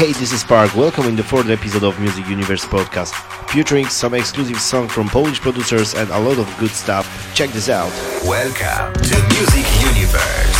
Hey, this is Park. Welcome in the fourth episode of Music Universe podcast, featuring some exclusive songs from Polish producers and a lot of good stuff. Check this out. Welcome to Music Universe.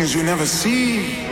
things you never see.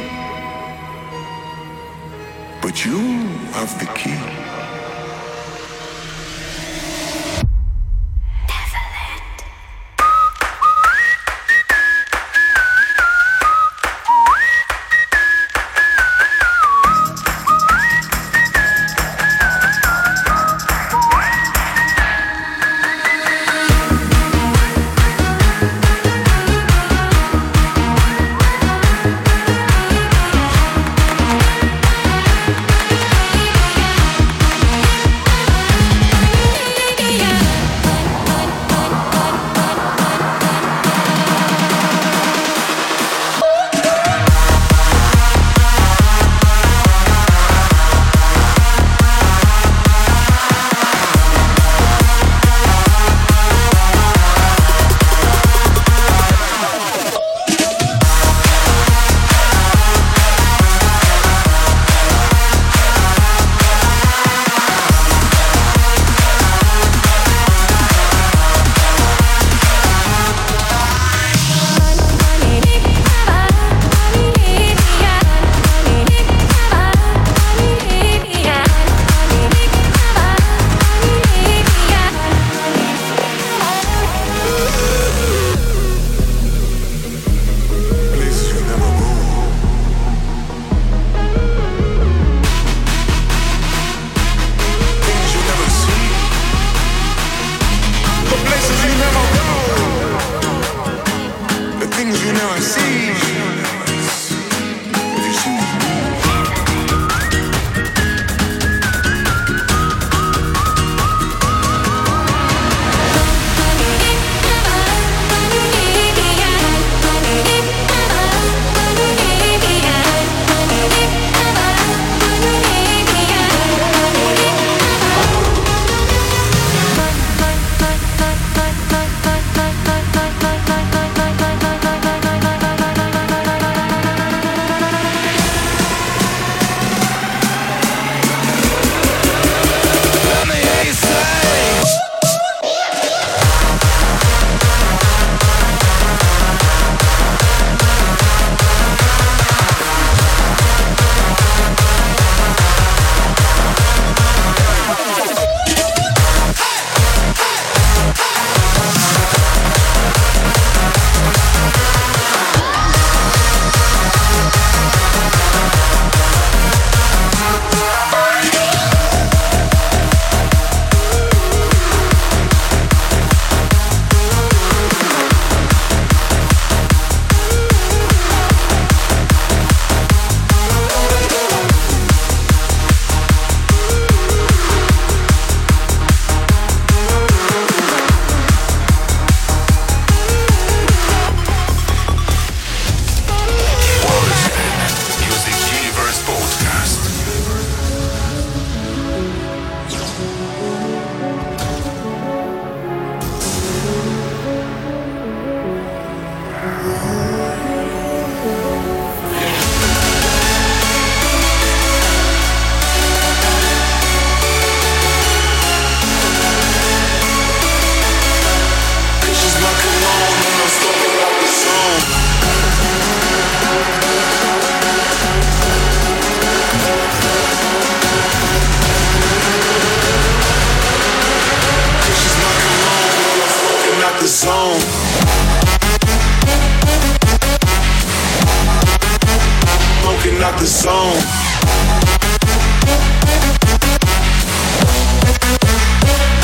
Smoking out the zone.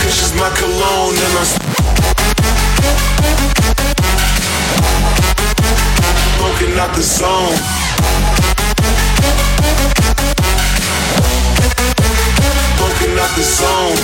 Cause my cologne and I'm smoking out the zone. Smoking out the zone.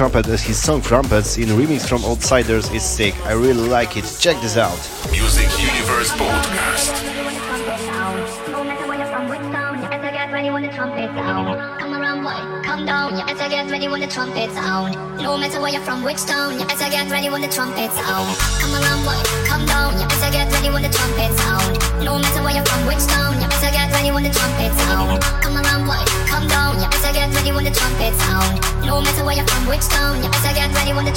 Trumpet as his song Trumpets in remix from Outsiders is sick. I really like it. Check this out. Music Universe Podcast. You better get ready when the trumpet sound. Come around, boy, come down, you better get ready when the trumpets sound. No matter where you're from, which town. You better get ready when the trumpet sound. Come around, boy, come down. You better get ready when the trumpet sound. No matter where you're from, which town. You better get ready when the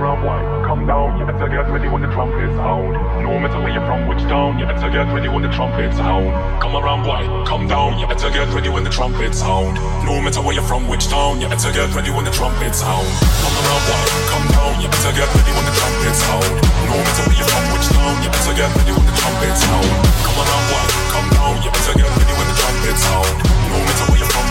around, boy, come down. You better get ready when the trumpet sound. No matter where you're from, which town. You better get ready when the trumpet sound. Come around white, come down, you better get ready when the trumpet sound. No matter where you're from, which town. You better get ready when the trumpet sound. Come around, boy, come down. You better get ready when the trumpet sound. No matter where you're from, which town. You better get ready when the trumpet sound.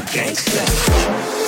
a gangster.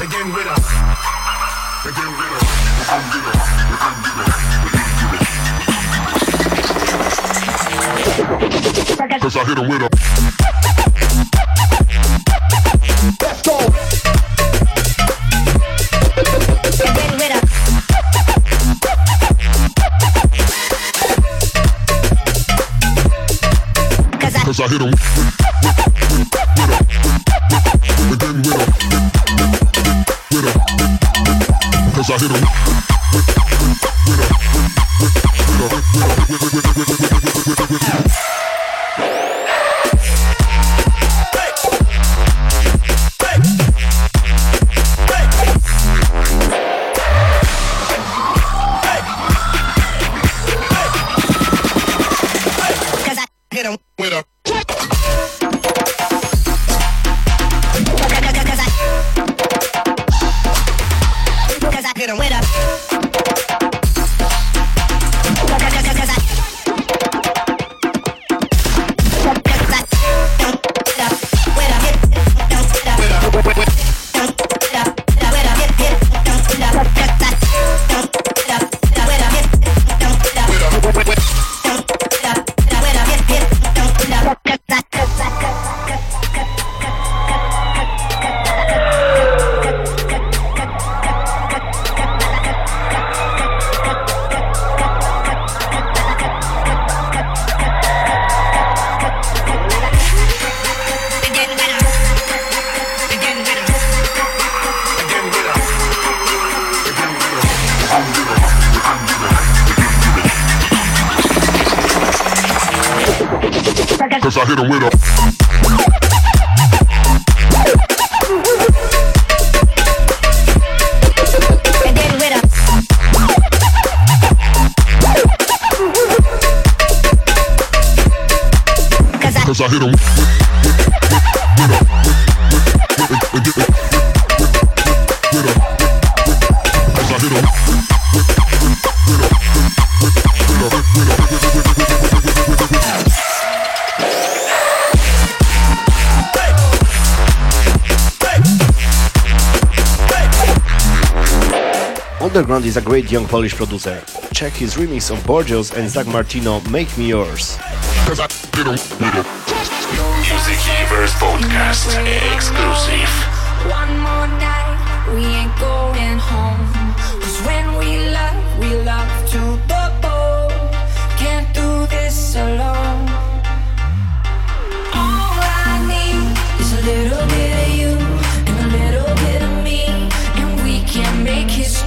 Begin with us. Begin with us. Begin with us. Begin with us. Cause I hit a Let's go Begin with us Cause I, Cause I hit him I hit him. Underground is a great young Polish producer. Check his remix of Borgeous and Zack Martino Make Me Yours. Music Podcast exclusive.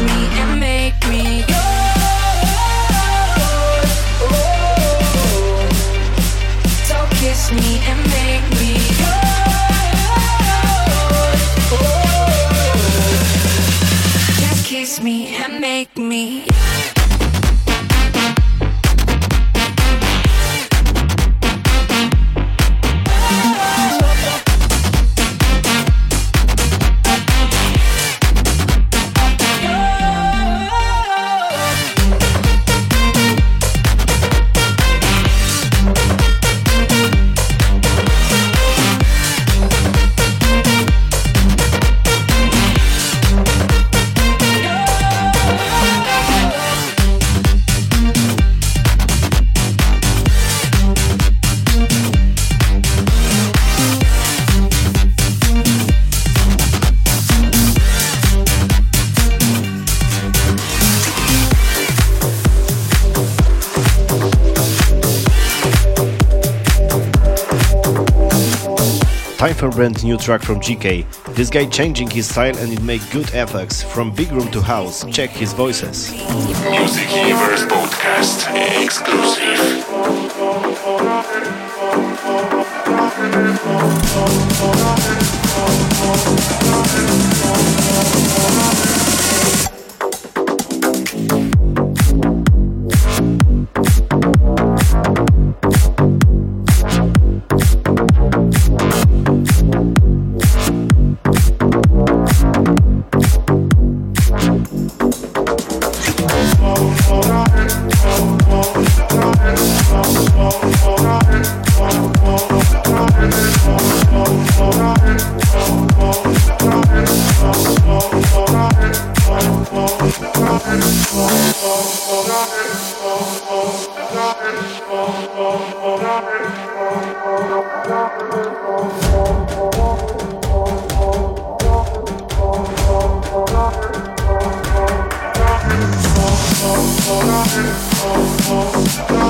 me and Time for brand new track from GK. This guy changing his style and it make good effects. From big room to house, check his voices. Music Universe Podcast exclusive.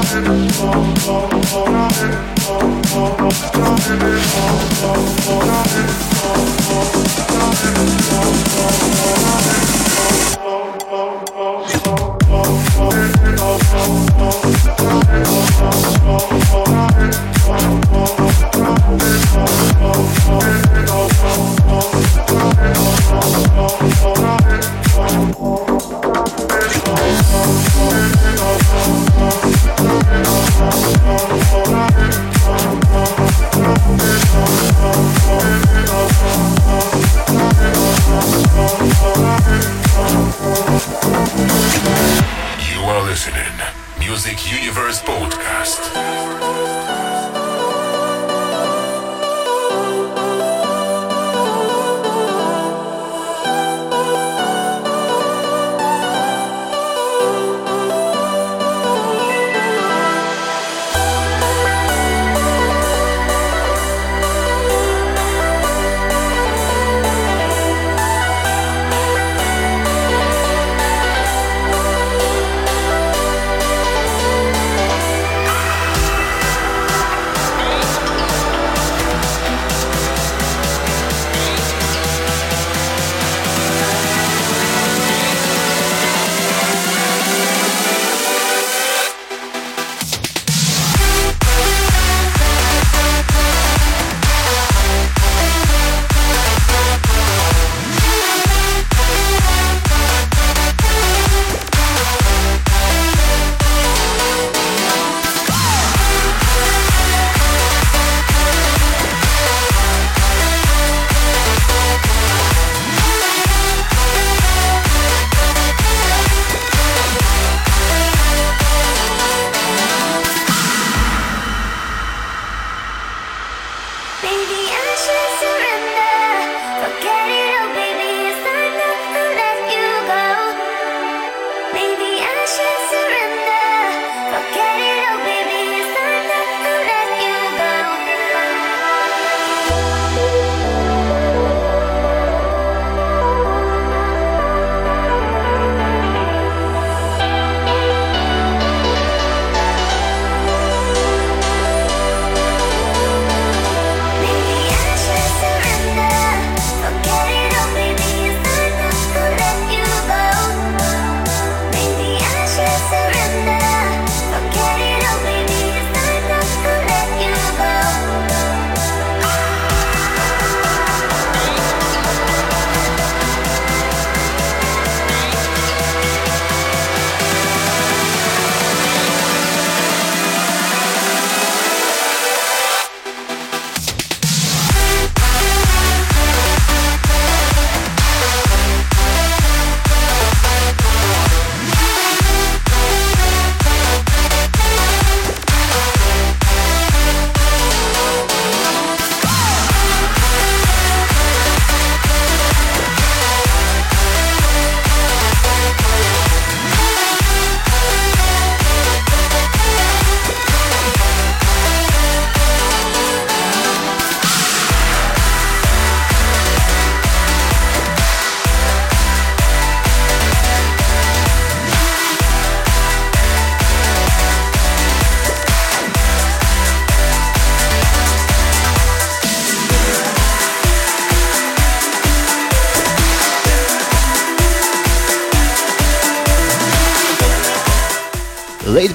Oh, oh, oh, oh,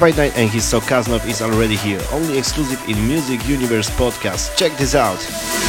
by Night and his Kaznov is already here, only exclusive in Music Universe podcast. Check this out.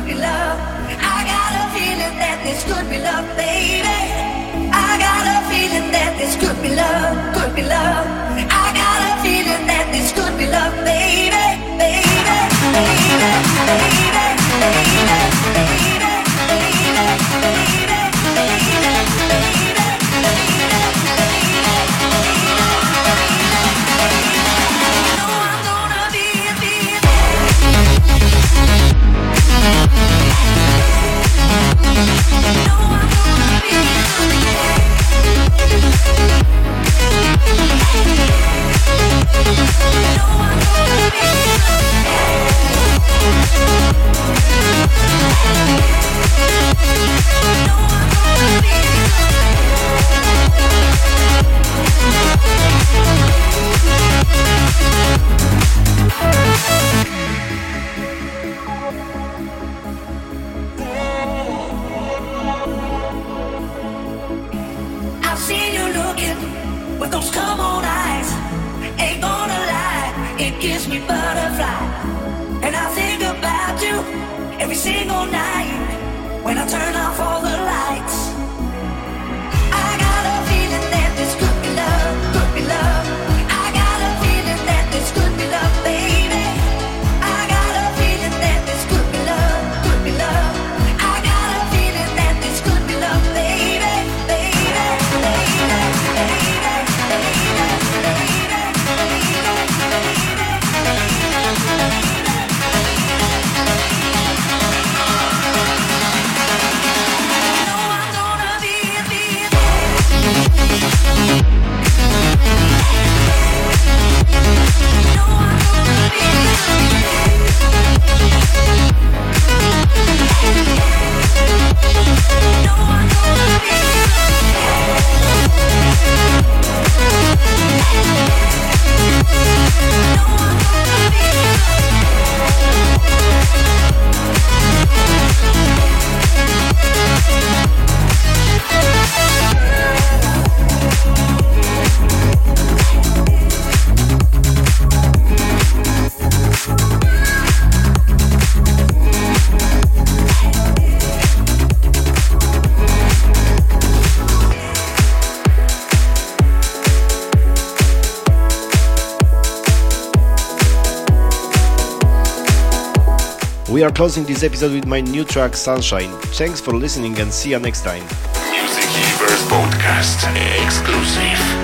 Could be love. I got a feeling that this could be love, baby. I got a feeling that this could be love, could be love. I got a feeling that this could be love, baby, baby, baby, No, I'm gonna be No, I'm gonna be No, I'm gonna be with those come on eyes. Ain't gonna lie, it gives me butterfly. And I think about you every single night when I turn off all the lights. No are closing this episode with my new track Sunshine. Thanks for listening and see you next time. Music Universe Podcast exclusive.